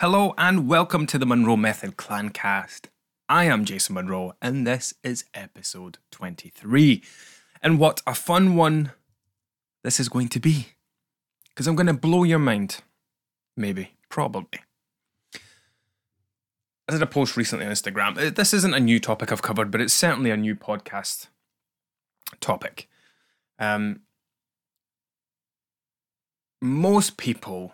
Hello and welcome to the Monroe Method Clancast. I am Jason Monroe and this is episode 23. And what a fun one this is going to be. Because I'm going to blow your mind. Maybe, probably. I did a post recently on Instagram. Uh, This isn't a new topic I've covered, but it's certainly a new podcast topic. Um, most people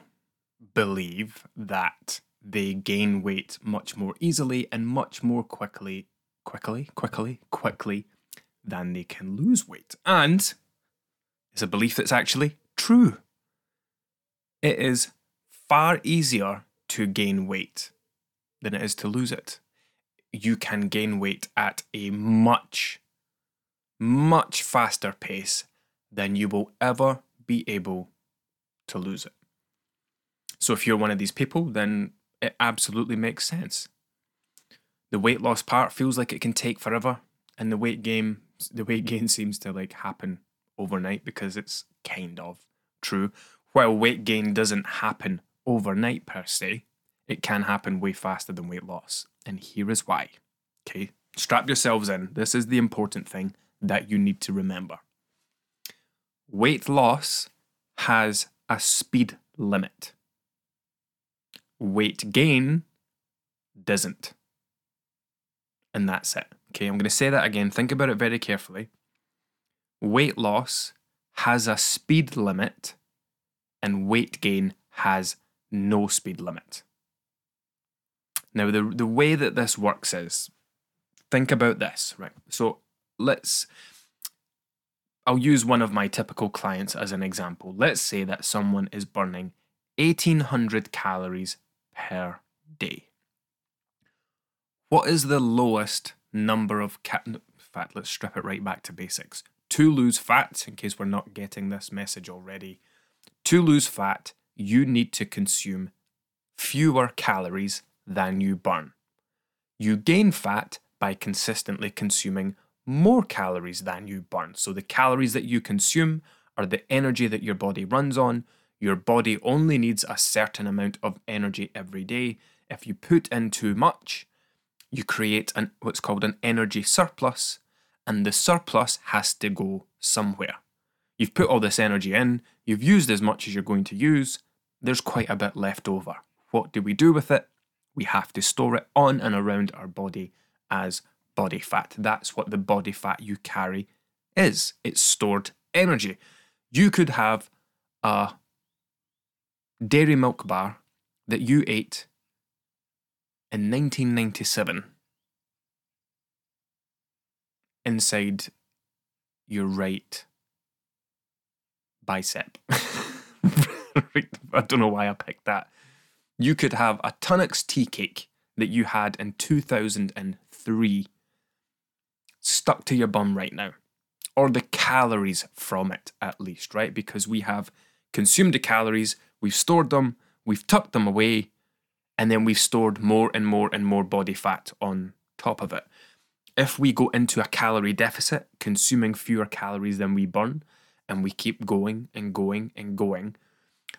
believe that they gain weight much more easily and much more quickly, quickly, quickly, quickly than they can lose weight. And it's a belief that's actually true. It is far easier to gain weight than it is to lose it. You can gain weight at a much, much faster pace than you will ever be able to lose it. So if you're one of these people, then it absolutely makes sense. The weight loss part feels like it can take forever, and the weight gain the weight gain seems to like happen overnight because it's kind of true. While weight gain doesn't happen overnight per se, it can happen way faster than weight loss. And here is why. Okay, strap yourselves in. This is the important thing that you need to remember. Weight loss has a speed limit. Weight gain doesn't. And that's it. Okay, I'm going to say that again. Think about it very carefully. Weight loss has a speed limit, and weight gain has no speed limit. Now, the, the way that this works is think about this, right? So let's, I'll use one of my typical clients as an example. Let's say that someone is burning 1800 calories per day. What is the lowest number of ca- in fact, let's strip it right back to basics. To lose fat, in case we're not getting this message already, to lose fat, you need to consume fewer calories than you burn. You gain fat by consistently consuming more calories than you burn. So the calories that you consume are the energy that your body runs on. Your body only needs a certain amount of energy every day. If you put in too much, you create an what's called an energy surplus, and the surplus has to go somewhere. You've put all this energy in, you've used as much as you're going to use, there's quite a bit left over. What do we do with it? We have to store it on and around our body as body fat. That's what the body fat you carry is. It's stored energy. You could have a dairy milk bar that you ate in 1997 inside your right bicep. I don't know why I picked that. You could have a Tunnocks tea cake that you had in 2003 stuck to your bum right now, or the calories from it at least, right? Because we have consumed the calories, we've stored them, we've tucked them away, and then we've stored more and more and more body fat on top of it. If we go into a calorie deficit, consuming fewer calories than we burn, and we keep going and going and going,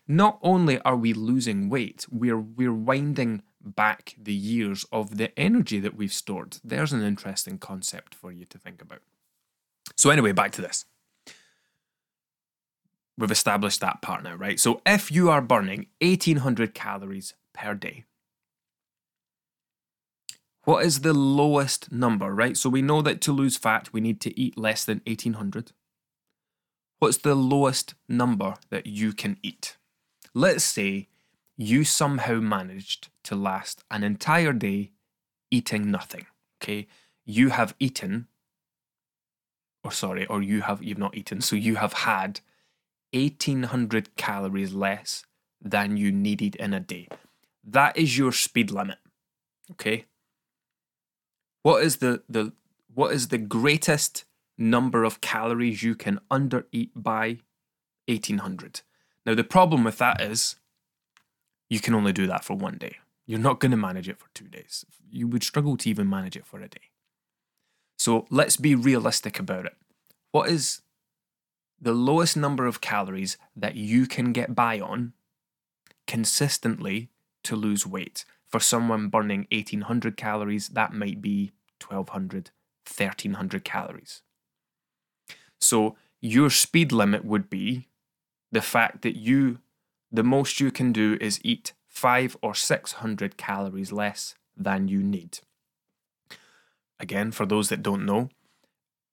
not only are we losing weight, we're we're winding back the years of the energy that we've stored. There's an interesting concept for you to think about. So anyway, back to this. We've established that part now, right? So if you are burning 1800 calories per day, what is the lowest number, right? So we know that to lose fat, we need to eat less than 1800. What's the lowest number that you can eat? Let's say you somehow managed to last an entire day eating nothing. Okay, you have eaten, or sorry, or you have you've not eaten, so you have had 1800 calories less than you needed in a day. That is your speed limit. Okay. What is the the what is the greatest number of calories you can undereat by 1800? Now the problem with that is you can only do that for one day. You're not going to manage it for 2 days. You would struggle to even manage it for a day. So let's be realistic about it. What is the lowest number of calories that you can get by on consistently to lose weight. For someone burning 1800 calories, that might be 1200, 1300 calories. So your speed limit would be the fact that you, the most you can do is eat five or 600 calories less than you need. Again, for those that don't know,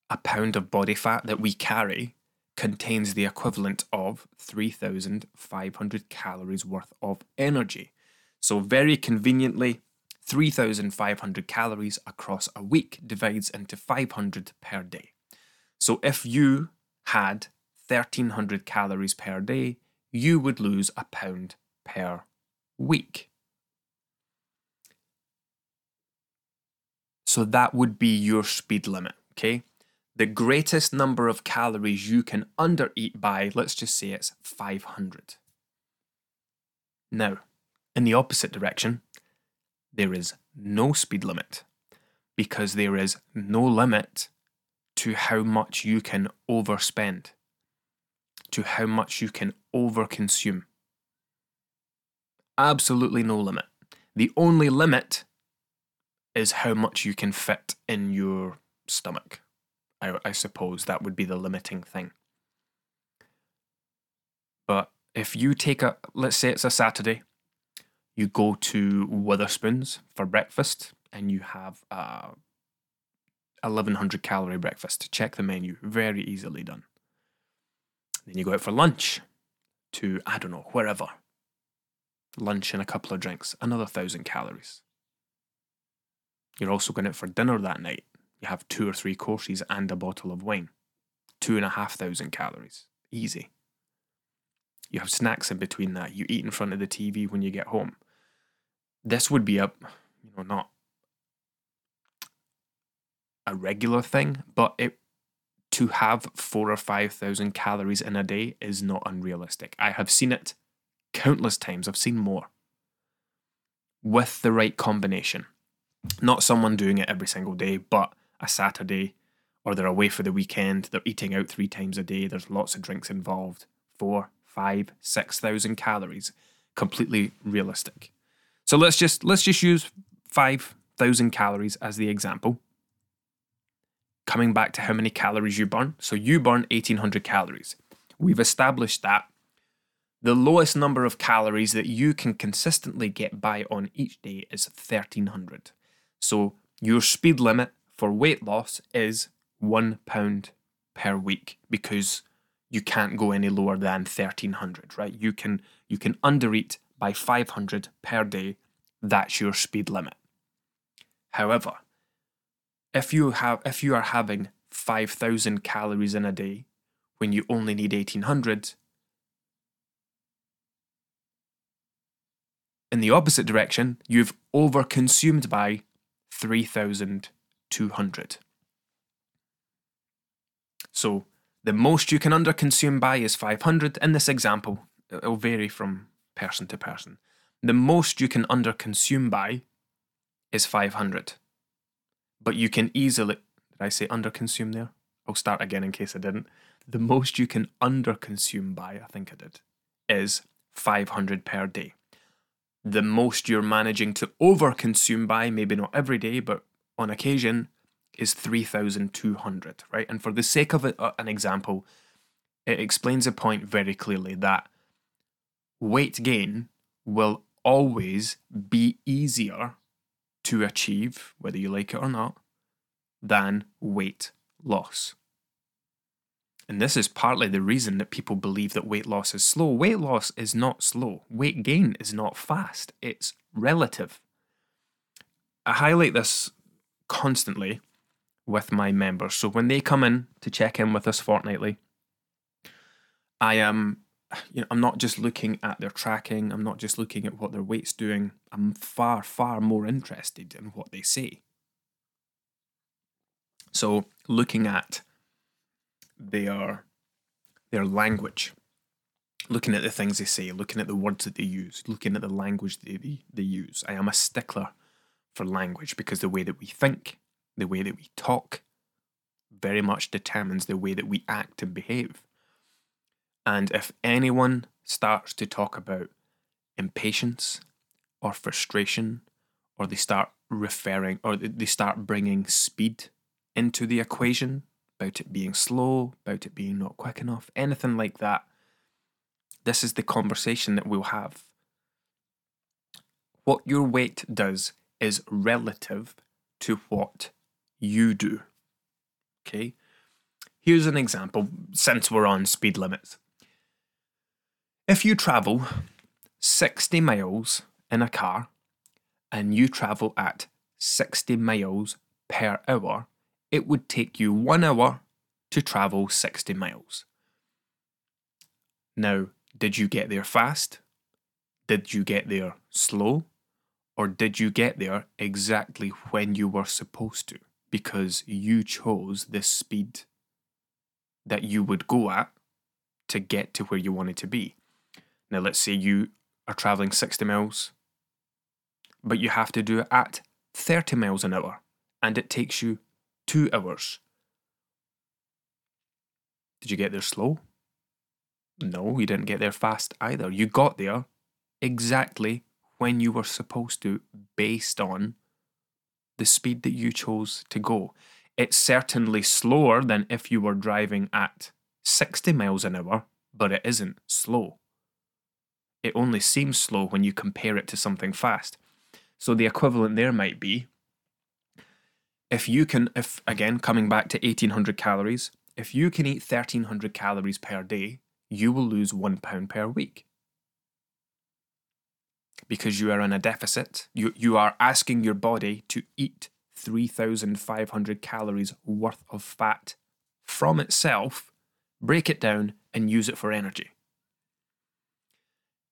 a pound of body fat that we carry contains the equivalent of 3,500 calories worth of energy. So, very conveniently, 3,500 calories across a week divides into 500 per day. So, if you had 1,300 calories per day, you would lose a pound per week. So, that would be your speed limit, okay? The greatest number of calories you can undereat by, let's just say it's 500. Now, in the opposite direction, there is no speed limit because there is no limit to how much you can overspend, to how much you can overconsume. Absolutely no limit. The only limit is how much you can fit in your stomach. I, I suppose that would be the limiting thing. But if you take a, let's say it's a Saturday, you go to Wetherspoon's for breakfast and you have a 1100 calorie breakfast. Check the menu, very easily done. Then you go out for lunch to, I don't know, wherever. Lunch and a couple of drinks, another thousand calories. You're also going out for dinner that night you have two or three courses and a bottle of wine. Two and a half thousand calories. Easy. You have snacks in between that. You eat in front of the TV when you get home. This would be a, you know, not a regular thing, but it to have four or five thousand calories in a day is not unrealistic. I have seen it countless times. I've seen more with the right combination. Not someone doing it every single day, but a Saturday or they're away for the weekend, they're eating out three times a day, there's lots of drinks involved, four, five, six thousand calories, completely realistic. So let's just let's just use five thousand calories as the example. Coming back to how many calories you burn. So you burn 1800 calories. We've established that the lowest number of calories that you can consistently get by on each day is 1300. So your speed limit for weight loss is one pound per week because you can't go any lower than 1300 right? You can you can undereat by 500 per day. That's your speed limit. However if you have if you are having 5000 calories in a day when you only need 1800 in the opposite direction you've overconsumed by 3000 200. So the most you can underconsume by is 500. In this example, uh, it'll vary from person to person. The most you can underconsume by is 500. But you can easily, did I say underconsume there? I'll start again in case I didn't. The most you can underconsume by, I think I did, is 500 per day. The most you're managing to overconsume by, maybe not every day, but on occasion is 3,200, right? And for the sake of a, an example, it explains a point very clearly that weight gain will always be easier to achieve, whether you like it or not, than weight loss. And this is partly the reason that people believe that weight loss is slow. Weight loss is not slow. Weight gain is not fast. It's relative. I highlight this constantly with my members. So when they come in to check in with us fortnightly, I am you know, I'm not just looking at their tracking, I'm not just looking at what their weight's doing. I'm far, far more interested in what they say. So looking at their their language, looking at the things they say, looking at the words that they use, looking at the language they, they, they use. I am a stickler for language because the way that we think, the way that we talk, very much determines the way that we act and behave. And if anyone starts to talk about impatience, or frustration, or they start referring or they start bringing speed into the equation about it being slow, about it being not quick enough, anything like that. This is the conversation that we'll have. What your weight does is relative to what you do. Okay? Here's an example since we're on speed limits. If you travel 60 miles in a car and you travel at 60 miles per hour, it would take you one hour to travel 60 miles. Now, did you get there fast? Did you get there slow? Or did you get there exactly when you were supposed to? Because you chose the speed that you would go at to get to where you wanted to be. Now, let's say you are traveling 60 miles, but you have to do it at 30 miles an hour, and it takes you two hours. Did you get there slow? No, you didn't get there fast either. You got there exactly when you were supposed to, based on the speed that you chose to go. It's certainly slower than if you were driving at 60 miles an hour, but it isn't slow it only seems slow when you compare it to something fast. So the equivalent there might be if you can, if again, coming back to 1800 calories, if you can eat 1300 calories per day, you will lose one pound per week. Because you are in a deficit, you, you are asking your body to eat 3,500 calories worth of fat from itself, break it down, and use it for energy.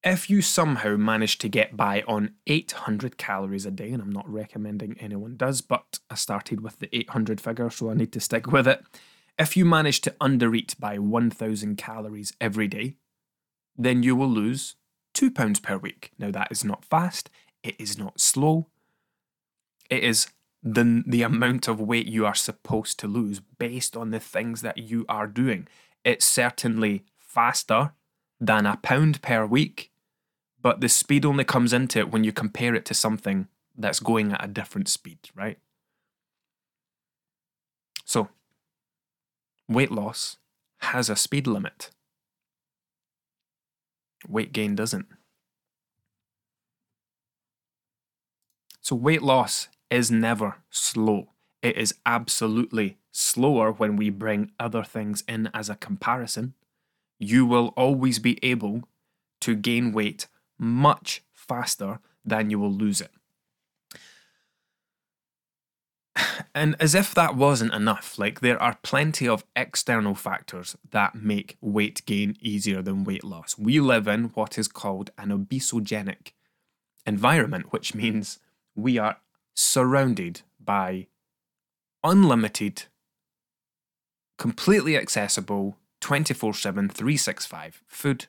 If you somehow manage to get by on 800 calories a day, and I'm not recommending anyone does, but I started with the 800 figure, so I need to stick with it. If you manage to undereat by 1000 calories every day, then you will lose two pounds per week. Now, that is not fast, it is not slow, it is the, the amount of weight you are supposed to lose based on the things that you are doing. It's certainly faster than a pound per week but the speed only comes into it when you compare it to something that's going at a different speed, right? So, weight loss has a speed limit. Weight gain doesn't. So, weight loss is never slow. It is absolutely slower when we bring other things in as a comparison. You will always be able to gain weight much faster than you will lose it. And as if that wasn't enough, like there are plenty of external factors that make weight gain easier than weight loss. We live in what is called an obesogenic environment, which means we are surrounded by unlimited, completely accessible 24 7, 365 food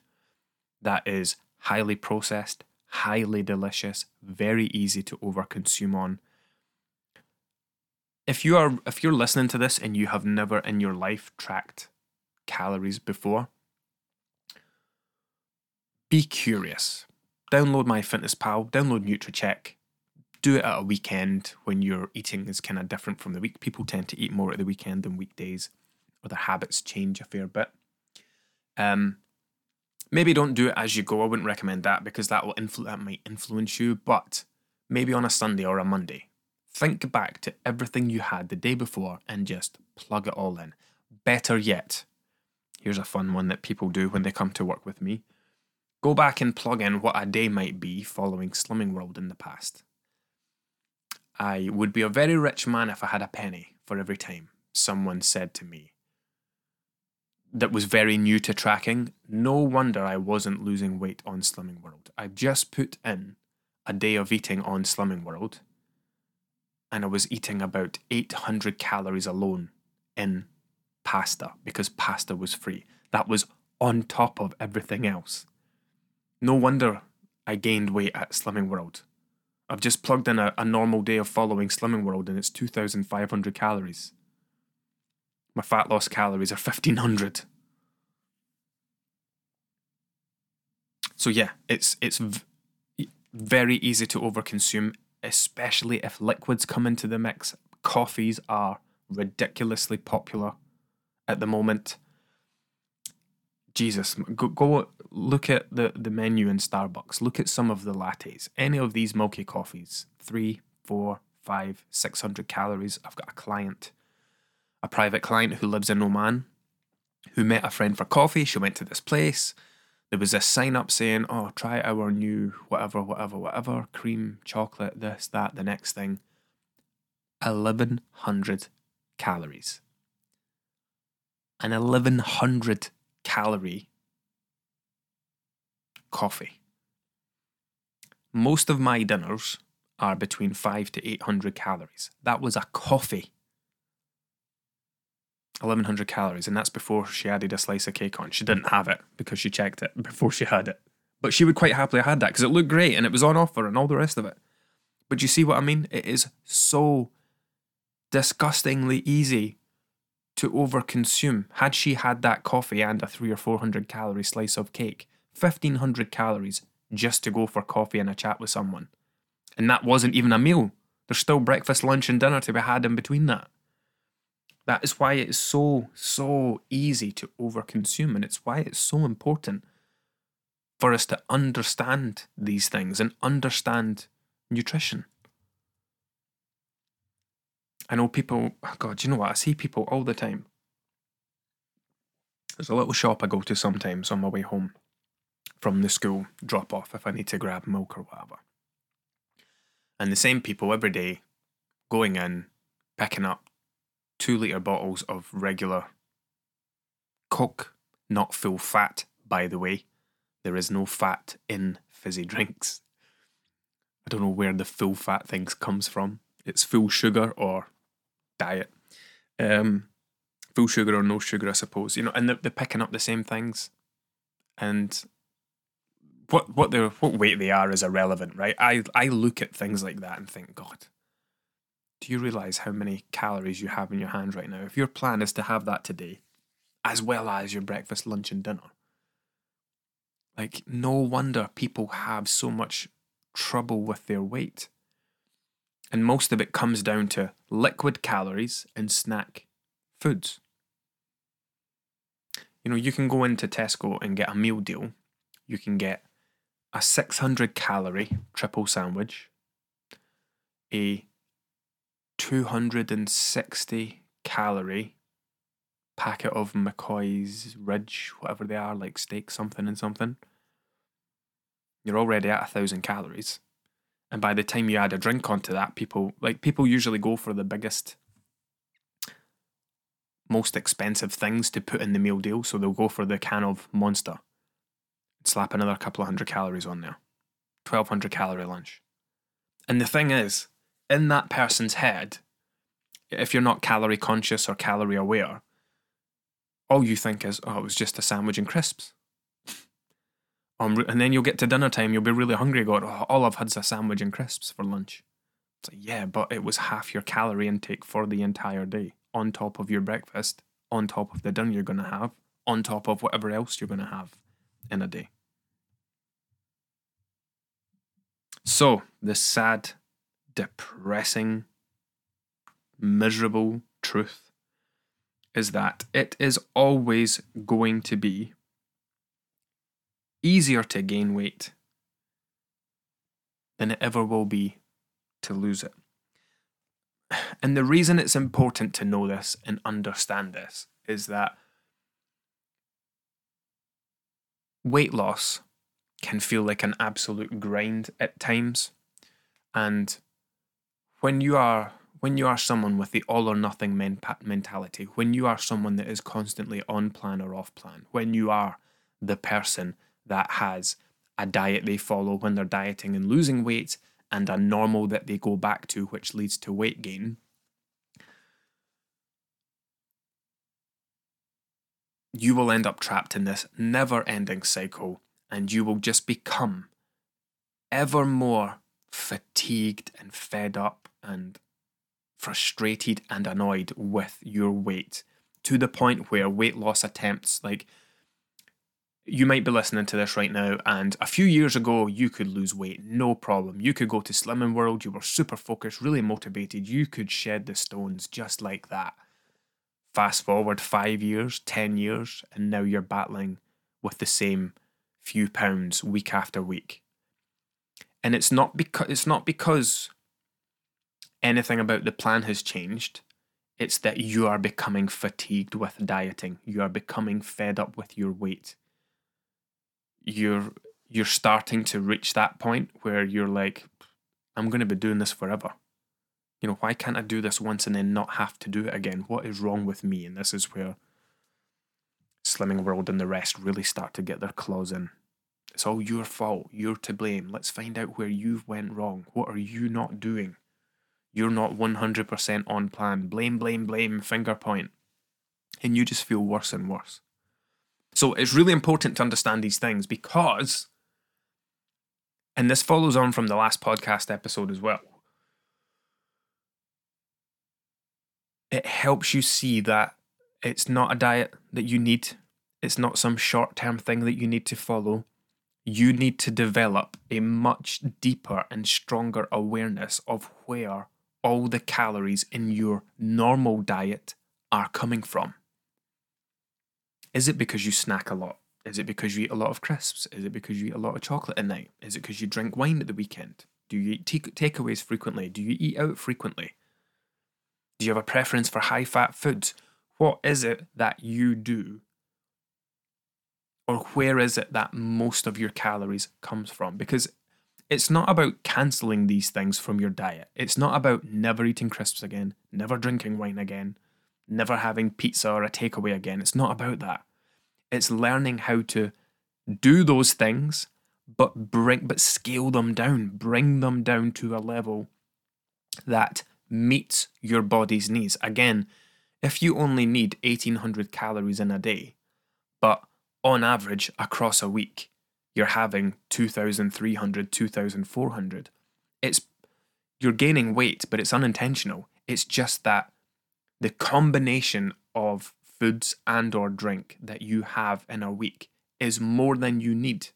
that is highly processed, highly delicious, very easy to overconsume on. If you are if you're listening to this and you have never in your life tracked calories before, be curious. Download MyFitnessPal, download Nutracheck. Do it at a weekend when your eating is kind of different from the week. People tend to eat more at the weekend than weekdays, or their habits change a fair bit. Um, Maybe don't do it as you go. I wouldn't recommend that because that will influ- that might influence you. But maybe on a Sunday or a Monday, think back to everything you had the day before and just plug it all in. Better yet, here's a fun one that people do when they come to work with me. Go back and plug in what a day might be following Slimming World in the past. I would be a very rich man if I had a penny for every time someone said to me, that was very new to tracking. No wonder I wasn't losing weight on Slimming World. I just put in a day of eating on Slimming World and I was eating about 800 calories alone in pasta because pasta was free. That was on top of everything else. No wonder I gained weight at Slimming World. I've just plugged in a, a normal day of following Slimming World and it's 2,500 calories. My fat loss calories are 1500. So yeah, it's it's very easy to overconsume, especially if liquids come into the mix. Coffees are ridiculously popular at the moment. Jesus, go, go look at the, the menu in Starbucks. Look at some of the lattes. Any of these milky coffees, three, four, five, six hundred calories. I've got a client, a private client who lives in Oman, who met a friend for coffee. She went to this place. There was a sign up saying, "Oh, try our new whatever, whatever, whatever, cream, chocolate, this, that, the next thing." Eleven hundred calories. An eleven hundred calorie coffee. Most of my dinners are between 5 to 800 calories. That was a coffee. 1100 calories, and that's before she added a slice of cake on. She didn't have it because she checked it before she had it. But she would quite happily have had that because it looked great and it was on offer and all the rest of it. But you see what I mean? It is so disgustingly easy to overconsume. Had she had that coffee and a three or four hundred calorie slice of cake, 1500 calories just to go for coffee and a chat with someone. And that wasn't even a meal. There's still breakfast, lunch, and dinner to be had in between that. That is why it is so, so easy to overconsume, and it's why it's so important for us to understand these things and understand nutrition. I know people, oh God, you know what? I see people all the time. There's a little shop I go to sometimes on my way home from the school drop off if I need to grab milk or whatever. And the same people every day going in, picking up two litre bottles of regular Coke, not full fat, by the way. There is no fat in fizzy drinks. I don't know where the full fat things comes from. It's full sugar or diet. Um, full sugar or no sugar, I suppose. You know, and they're, they're picking up the same things. And what what they what weight they are is irrelevant, right? I I look at things like that and think, God, do you realize how many calories you have in your hand right now? If your plan is to have that today, as well as your breakfast, lunch, and dinner, like no wonder people have so much trouble with their weight. And most of it comes down to liquid calories and snack foods. You know, you can go into Tesco and get a meal deal. You can get a 600 calorie triple sandwich, a 260 calorie packet of McCoy's Ridge, whatever they are, like steak something and something. You're already at a thousand calories. And by the time you add a drink onto that, people like people usually go for the biggest, most expensive things to put in the meal deal. So they'll go for the can of Monster slap another couple of hundred calories on there. 1200 calorie lunch. And the thing is, in that person's head, if you're not calorie conscious or calorie aware, all you think is, oh, it was just a sandwich and crisps. Um, and then you'll get to dinner time, you'll be really hungry, going, oh, all I've had is a sandwich and crisps for lunch. It's like, yeah, but it was half your calorie intake for the entire day, on top of your breakfast, on top of the dinner you're going to have, on top of whatever else you're going to have in a day. So, the sad, depressing, miserable truth is that it is always going to be easier to gain weight than it ever will be to lose it. And the reason it's important to know this and understand this is that weight loss can feel like an absolute grind at times. And when you are when you are someone with the all or nothing men- mentality, when you are someone that is constantly on plan or off plan, when you are the person that has a diet they follow when they're dieting and losing weight and a normal that they go back to, which leads to weight gain, you will end up trapped in this never ending cycle and you will just become ever more fatigued and fed up and frustrated and annoyed with your weight to the point where weight loss attempts like you might be listening to this right now, and a few years ago, you could lose weight, no problem. You could go to Slimming World, you were super focused, really motivated, you could shed the stones just like that. Fast forward five years, 10 years, and now you're battling with the same few pounds week after week. And it's not because it's not because anything about the plan has changed. It's that you are becoming fatigued with dieting. You are becoming fed up with your weight you're you're starting to reach that point where you're like, I'm going to be doing this forever. You know, why can't I do this once and then not have to do it again? What is wrong with me? And this is where Slimming World and the rest really start to get their claws in. It's all your fault. You're to blame. Let's find out where you went wrong. What are you not doing? You're not 100% on plan. Blame, blame, blame, finger point. And you just feel worse and worse. So it's really important to understand these things because, and this follows on from the last podcast episode as well, it helps you see that it's not a diet that you need, it's not some short term thing that you need to follow. You need to develop a much deeper and stronger awareness of where all the calories in your normal diet are coming from. Is it because you snack a lot? Is it because you eat a lot of crisps? Is it because you eat a lot of chocolate at night? Is it because you drink wine at the weekend? Do you eat take- takeaways frequently? Do you eat out frequently? Do you have a preference for high fat foods? What is it that you do? Or where is it that most of your calories comes from? Because it's not about cancelling these things from your diet. It's not about never eating crisps again, never drinking wine again, never having pizza or a takeaway again. It's not about that. It's learning how to do those things, but bring but scale them down, bring them down to a level that meets your body's needs. Again, if you only need 1800 calories in a day, but on average across a week, you're having 2300, 2400, it's you're gaining weight, but it's unintentional. It's just that the combination of foods and or drink that you have in a week is more than you need.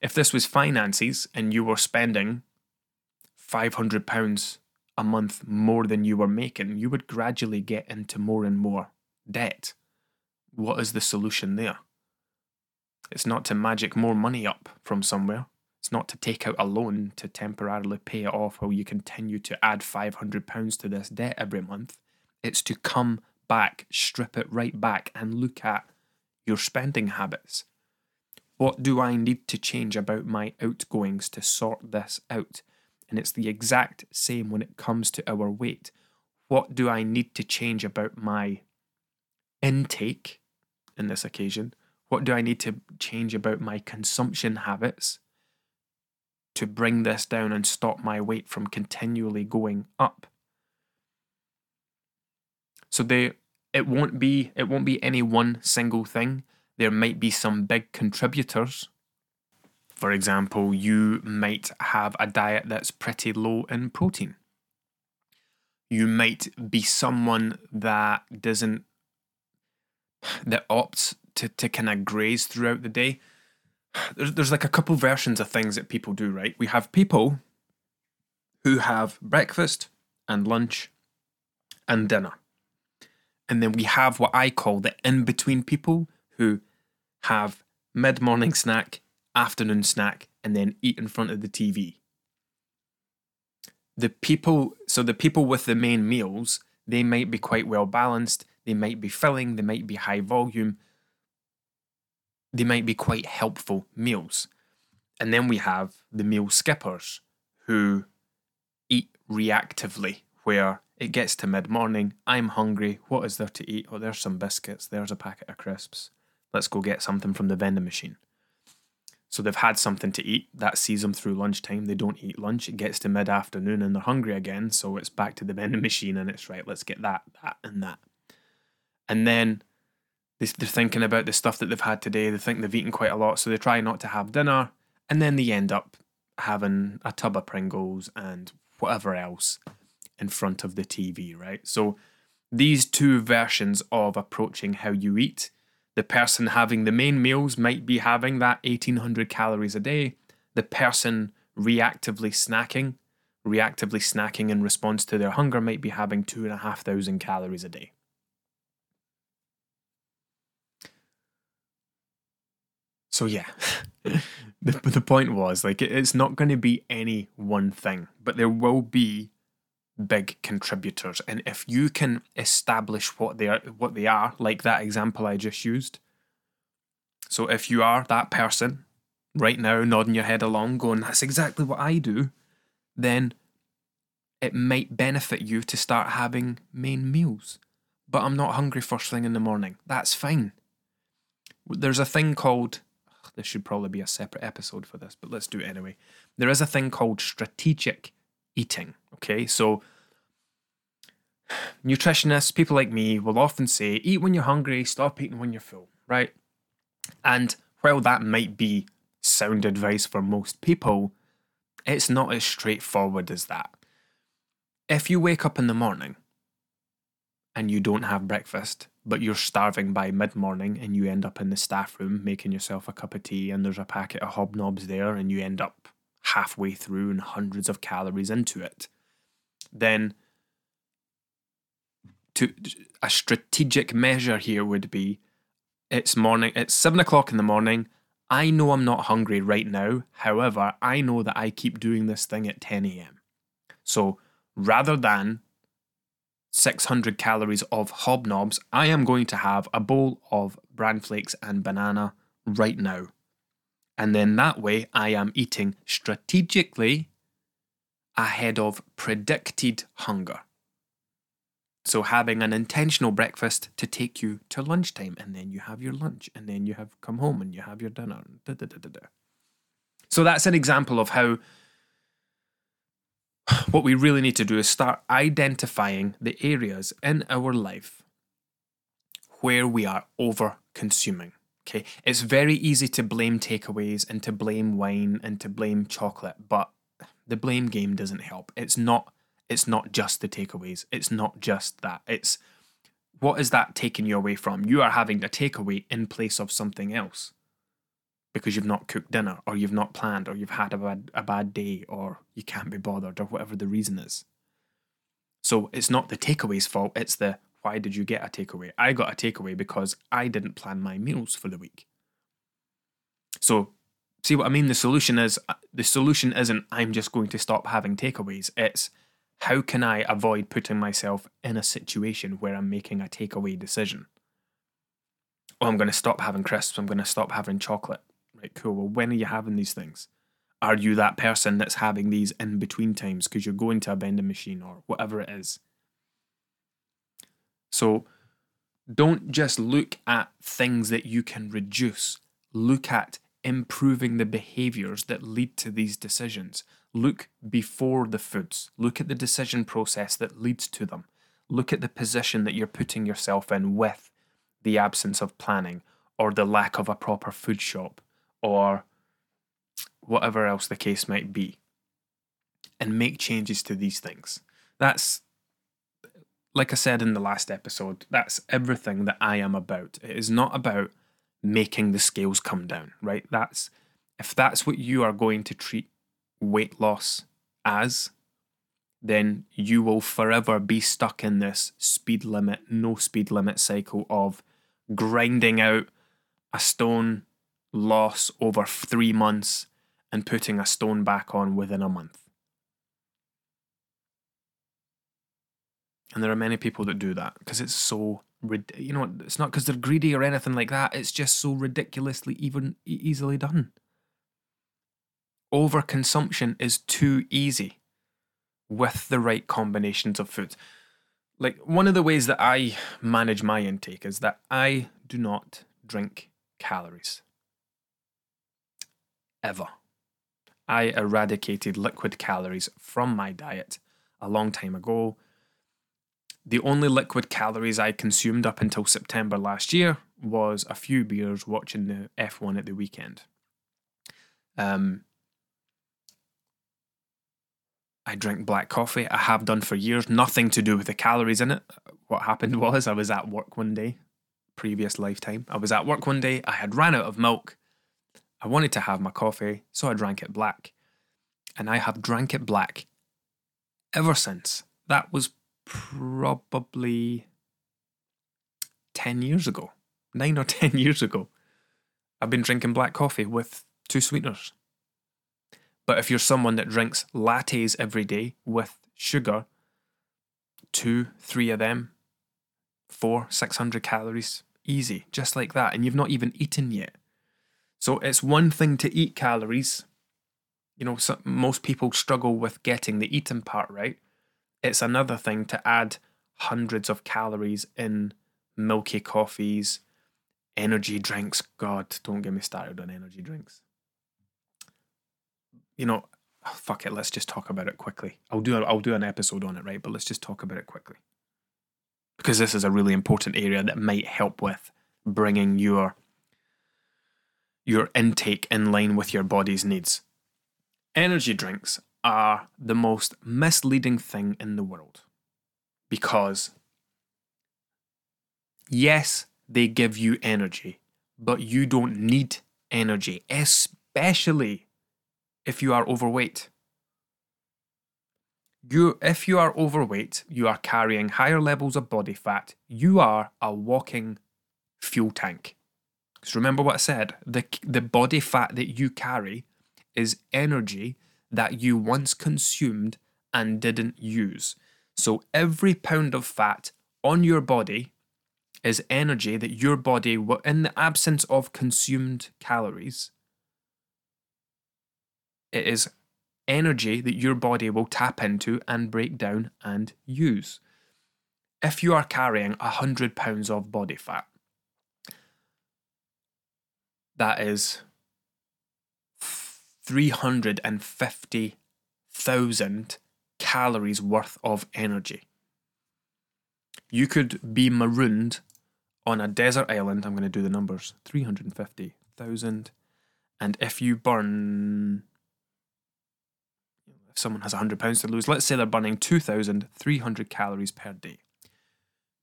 If this was finances and you were spending 500 pounds a month more than you were making, you would gradually get into more and more debt. What is the solution there? It's not to magic more money up from somewhere. It's not to take out a loan to temporarily pay it off while you continue to add £500 to this debt every month. It's to come back, strip it right back, and look at your spending habits. What do I need to change about my outgoings to sort this out? And it's the exact same when it comes to our weight. What do I need to change about my intake in this occasion? What do I need to change about my consumption habits to bring this down and stop my weight from continually going up. So they it won't be it won't be any one single thing. There might be some big contributors. For example, you might have a diet that's pretty low in protein. You might be someone that doesn't that opts to, to kind of graze throughout the day there's, there's like a couple versions of things that people do, right? We have people who have breakfast and lunch and dinner. And then we have what I call the in between people who have mid morning snack, afternoon snack, and then eat in front of the TV. The people, so the people with the main meals, they might be quite well balanced, they might be filling, they might be high volume, they might be quite helpful meals. And then we have the meal skippers who eat reactively, where it gets to mid morning, I'm hungry, what is there to eat? Oh, there's some biscuits, there's a packet of crisps. Let's go get something from the vending machine. So they've had something to eat, that sees them through lunchtime. They don't eat lunch, it gets to mid afternoon and they're hungry again. So it's back to the vending machine and it's right, let's get that, that, and that. And then they're thinking about the stuff that they've had today. They think they've eaten quite a lot, so they try not to have dinner, and then they end up having a tub of Pringles and whatever else in front of the TV, right? So these two versions of approaching how you eat, The person having the main meals might be having that 1800 calories a day. The person reactively snacking, reactively snacking in response to their hunger, might be having 2,500 calories a day. So, yeah, the, the point was like it's not going to be any one thing, but there will be big contributors. And if you can establish what they are, what they are, like that example I just used. So if you are that person right now, nodding your head along, going, "That's exactly what I do," then it might benefit you to start having main meals. But I'm not hungry first thing in the morning. That's fine. There's a thing called this should probably be a separate episode for this, but let's do it anyway. There is a thing called strategic eating. Okay, so nutritionists, people like me, will often say, eat when you're hungry, stop eating when you're full, right? And while that might be sound advice for most people, it's not as straightforward as that. If you wake up in the morning and you don't have breakfast, but you're starving by mid morning and you end up in the staff room making yourself a cup of tea and there's a packet of hobnobs there and you end up halfway through and hundreds of calories into it, then to a strategic measure here would be it's morning it's seven o'clock in the morning. I know i'm not hungry right now. However i know that i keep doing this thing at 10 a.m so rather than 600 calories of hobnobs i am going to have a bowl of bran flakes and banana right now and then that way i am eating strategically ahead of predicted hunger so having an intentional breakfast to take you to lunchtime, and then you have your lunch, and then you have come home and you have your dinner. Da, da, da, so that's an example of how what we really need to do is start identifying the areas in our life where we are over consuming. Okay, it's very easy to blame takeaways and to blame wine and to blame chocolate, but the blame game doesn't help. It's not it's not just the takeaways. It's not just that. It's what is that taking you away from? You are having a takeaway in place of something else because you've not cooked dinner or you've not planned or you've had a bad, a bad day or you can't be bothered or whatever the reason is. So it's not the takeaway's fault, it's the why did you get a takeaway? I got a takeaway because I didn't plan my meals for the week. So see what I mean? The solution is uh, the solution isn't I'm just going to stop having takeaways. It's how can I avoid putting myself in a situation where I'm making a takeaway decision? Oh, I'm going to stop having crisps. I'm going to stop having chocolate. Right, cool. Well, when are you having these things? Are you that person that's having these in between times because you're going to a vending machine or whatever it is? So don't just look at things that you can reduce, look at improving the behaviors that lead to these decisions. Look before the foods. Look at the decision process that leads to them. Look at the position that you're putting yourself in with the absence of planning or the lack of a proper food shop or whatever else the case might be. And make changes to these things. That's, like I said in the last episode, that's everything that I am about. It is not about making the scales come down, right? That's if that's what you are going to treat weight loss as, then you will forever be stuck in this speed limit, no speed limit cycle of grinding out a stone loss over three months and putting a stone back on within a month. And there are many people that do that because it's so, you know, it's not because they're greedy or anything like that. It's just so ridiculously even easily done overconsumption is too easy with the right combinations of foods. Like one of the ways that I manage my intake is that I do not drink calories. Ever. I eradicated liquid calories from my diet a long time ago. The only liquid calories I consumed up until September last year was a few beers watching the F1 at the weekend. Um, I drink black coffee. I have done for years. Nothing to do with the calories in it. What happened was I was at work one day, previous lifetime. I was at work one day, I had ran out of milk. I wanted to have my coffee, so I drank it black. And I have drank it black ever since. That was probably 10 years ago, nine or 10 years ago. I've been drinking black coffee with two sweeteners. But if you're someone that drinks lattes every day with sugar, two, three of them, four, 600 calories, easy, just like that. And you've not even eaten yet. So it's one thing to eat calories. You know, most people struggle with getting the eating part right. It's another thing to add hundreds of calories in milky coffees, energy drinks. God, don't get me started on energy drinks. You know, oh, fuck it. Let's just talk about it quickly. I'll do I'll do an episode on it, right? But let's just talk about it quickly because this is a really important area that might help with bringing your your intake in line with your body's needs. Energy drinks are the most misleading thing in the world because yes, they give you energy, but you don't need energy, especially if you are overweight. You, if you are overweight, you are carrying higher levels of body fat, you are a walking fuel tank. Because remember what I said the, the body fat that you carry is energy that you once consumed and didn't use. So every pound of fat on your body is energy that your body, will in the absence of consumed calories, it is energy that your body will tap into and break down and use. If you are carrying 100 pounds of body fat, that is 350,000 calories worth of energy. You could be marooned on a desert island. I'm going to do the numbers 350,000. And if you burn if someone has 100 pounds to lose, let's say they're burning 2,300 calories per day.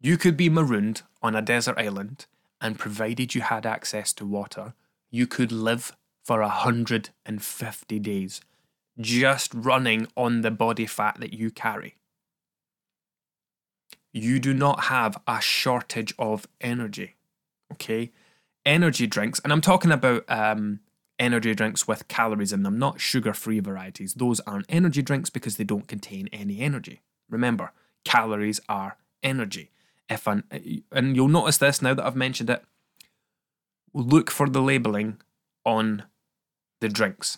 You could be marooned on a desert island, and provided you had access to water, you could live for 150 days just running on the body fat that you carry. You do not have a shortage of energy. Okay? Energy drinks, and I'm talking about um, energy drinks with calories in them, not sugar free varieties. Those aren't energy drinks because they don't contain any energy. Remember, calories are energy. If an, and you'll notice this now that I've mentioned it, look for the labeling on the drinks.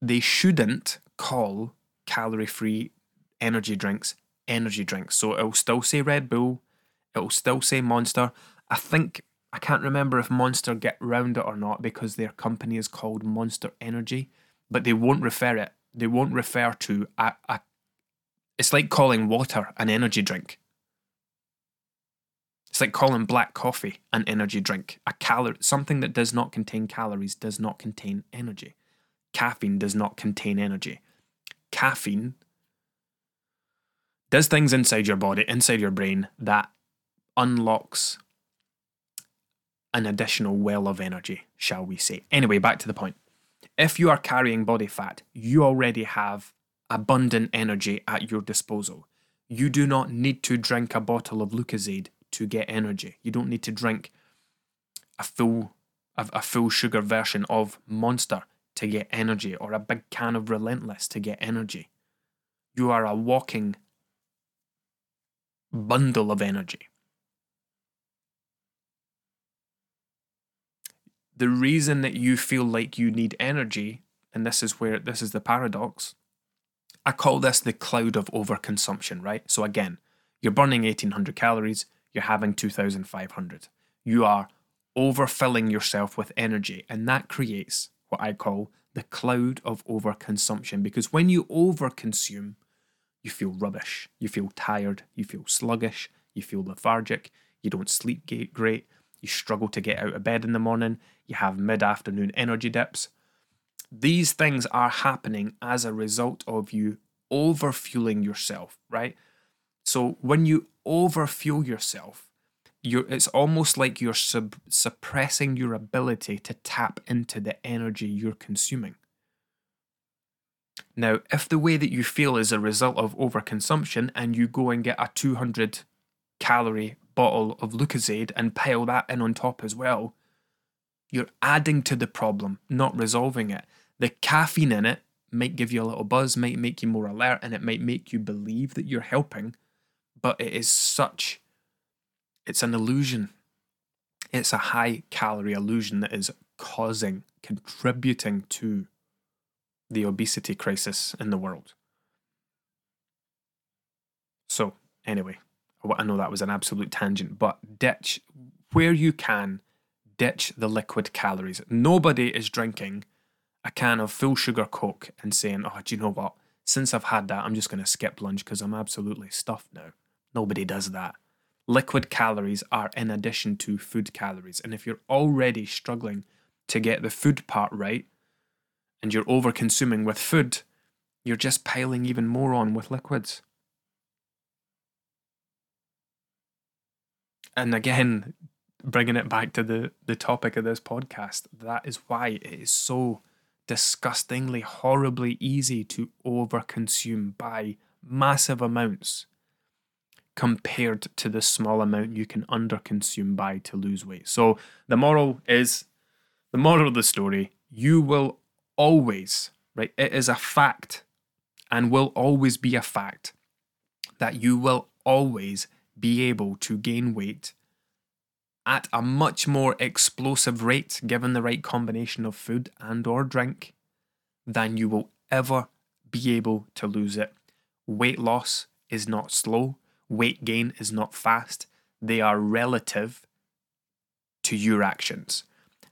They shouldn't call calorie free energy drinks energy drinks. So it'll still say Red Bull, it'll still say Monster. I think I can't remember if Monster get round it or not because their company is called Monster Energy, but they won't refer it. They won't refer to a, a it's like calling water an energy drink. It's like calling black coffee an energy drink. A calorie something that does not contain calories does not contain energy. Caffeine does not contain energy. Caffeine does things inside your body, inside your brain that unlocks an additional well of energy, shall we say. Anyway, back to the point. If you are carrying body fat, you already have abundant energy at your disposal. You do not need to drink a bottle of Lucozade to get energy. You don't need to drink a full a, a full sugar version of Monster to get energy or a big can of Relentless to get energy. You are a walking bundle of energy. the reason that you feel like you need energy, and this is where this is the paradox, I call this the cloud of overconsumption, right? So again, you're burning 1800 calories, you're having 2500. You are overfilling yourself with energy, and that creates what I call the cloud of overconsumption because when you overconsume, you feel rubbish, you feel tired, you feel sluggish, you feel lethargic, you don't sleep great, you struggle to get out of bed in the morning, you have mid afternoon energy dips. These things are happening as a result of you overfueling yourself, right? So when you overfuel yourself, you're, it's almost like you're sub- suppressing your ability to tap into the energy you're consuming. Now, if the way that you feel is a result of overconsumption and you go and get a 200 calorie bottle of Lucozade and pile that in on top as well, you're adding to the problem, not resolving it. The caffeine in it might give you a little buzz, might make you more alert, and it might make you believe that you're helping, but it is such, it's an illusion. It's a high calorie illusion that is causing, contributing to the obesity crisis in the world. So, anyway, I know that was an absolute tangent, but ditch where you can, ditch the liquid calories. Nobody is drinking a can of full sugar Coke and saying, oh, do you know what? Since I've had that, I'm just going to skip lunch because I'm absolutely stuffed now. Nobody does that. Liquid calories are in addition to food calories. And if you're already struggling to get the food part right and you're over consuming with food, you're just piling even more on with liquids. And again, bringing it back to the, the topic of this podcast, that is why it is so disgustingly, horribly easy to overconsume by massive amounts compared to the small amount you can underconsume by to lose weight. So the moral is the moral of the story, you will always, right? It is a fact and will always be a fact that you will always be able to gain weight at a much more explosive rate given the right combination of food and or drink than you will ever be able to lose it. Weight loss is not slow, weight gain is not fast. They are relative to your actions.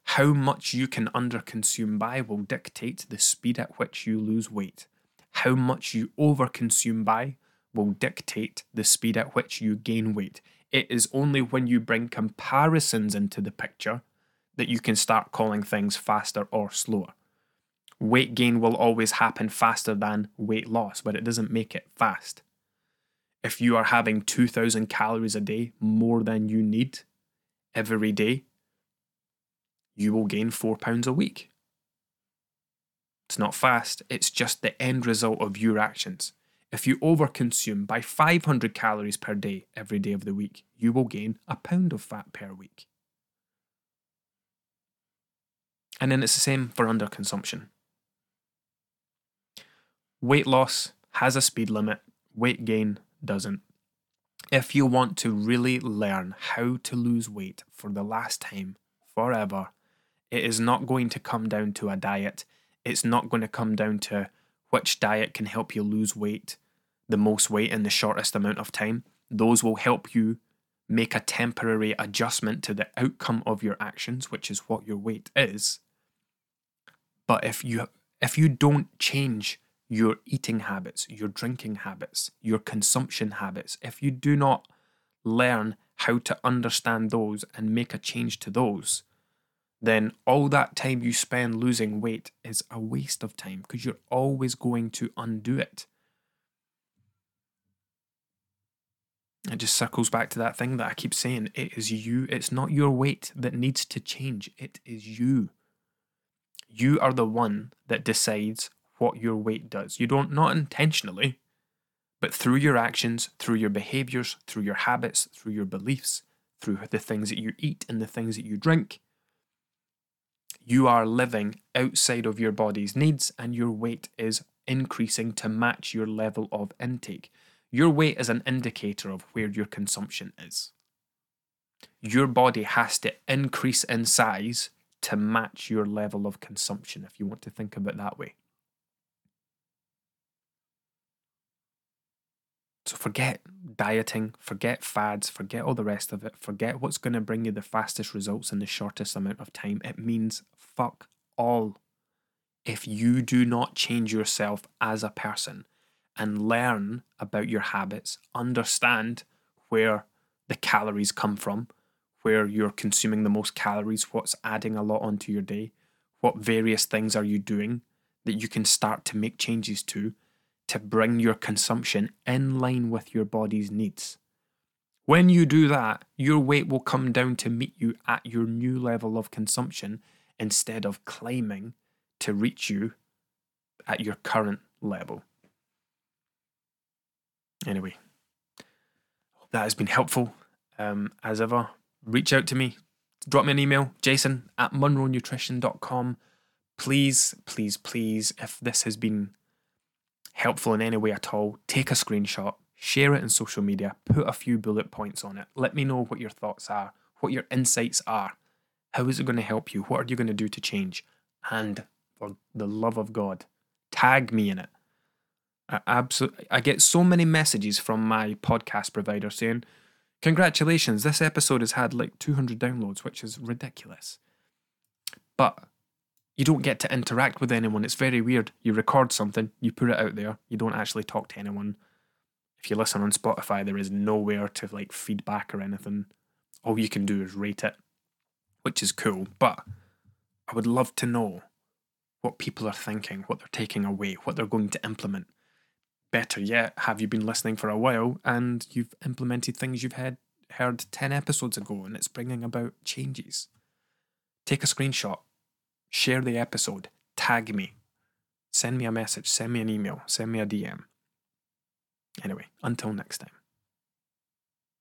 How much you can underconsume by will dictate the speed at which you lose weight. How much you overconsume by will dictate the speed at which you gain weight. It is only when you bring comparisons into the picture that you can start calling things faster or slower. Weight gain will always happen faster than weight loss, but it doesn't make it fast. If you are having 2,000 calories a day more than you need every day, you will gain four pounds a week. It's not fast, it's just the end result of your actions. If you overconsume by 500 calories per day every day of the week, you will gain a pound of fat per week. And then it's the same for underconsumption. Weight loss has a speed limit, weight gain doesn't. If you want to really learn how to lose weight for the last time, forever, it is not going to come down to a diet. It's not going to come down to which diet can help you lose weight the most weight in the shortest amount of time. Those will help you make a temporary adjustment to the outcome of your actions, which is what your weight is. But if you if you don't change your eating habits, your drinking habits, your consumption habits, if you do not learn how to understand those and make a change to those, then all that time you spend losing weight is a waste of time because you're always going to undo it. It just circles back to that thing that I keep saying. It is you. It's not your weight that needs to change. It is you. You are the one that decides what your weight does. You don't, not intentionally, but through your actions, through your behaviors, through your habits, through your beliefs, through the things that you eat and the things that you drink, you are living outside of your body's needs and your weight is increasing to match your level of intake. Your weight is an indicator of where your consumption is. Your body has to increase in size to match your level of consumption, if you want to think of it that way. So forget dieting, forget fads, forget all the rest of it, forget what's going to bring you the fastest results in the shortest amount of time. It means fuck all. If you do not change yourself as a person, and learn about your habits, understand where the calories come from, where you're consuming the most calories, what's adding a lot onto your day, what various things are you doing that you can start to make changes to to bring your consumption in line with your body's needs. When you do that, your weight will come down to meet you at your new level of consumption instead of climbing to reach you at your current level. Anyway, that has been helpful. Um, as ever, reach out to me. Drop me an email, jason at monroenutrition.com. Please, please, please, if this has been helpful in any way at all, take a screenshot, share it in social media, put a few bullet points on it. Let me know what your thoughts are, what your insights are. How is it going to help you? What are you going to do to change? And for the love of God, tag me in it. I absolutely I get so many messages from my podcast provider saying, Congratulations, this episode has had like 200 downloads, which is ridiculous. But you don't get to interact with anyone. It's very weird. You record something, you put it out there, you don't actually talk to anyone. If you listen on Spotify, there is nowhere to like feedback or anything. All you can do is rate it, which is cool. But I would love to know what people are thinking, what they're taking away, what they're going to implement. Better yet, have you been listening for a while and you've implemented things you've had heard 10 episodes ago and it's bringing about changes? Take a screenshot, share the episode, tag me, send me a message, send me an email, send me a DM. Anyway, until next time.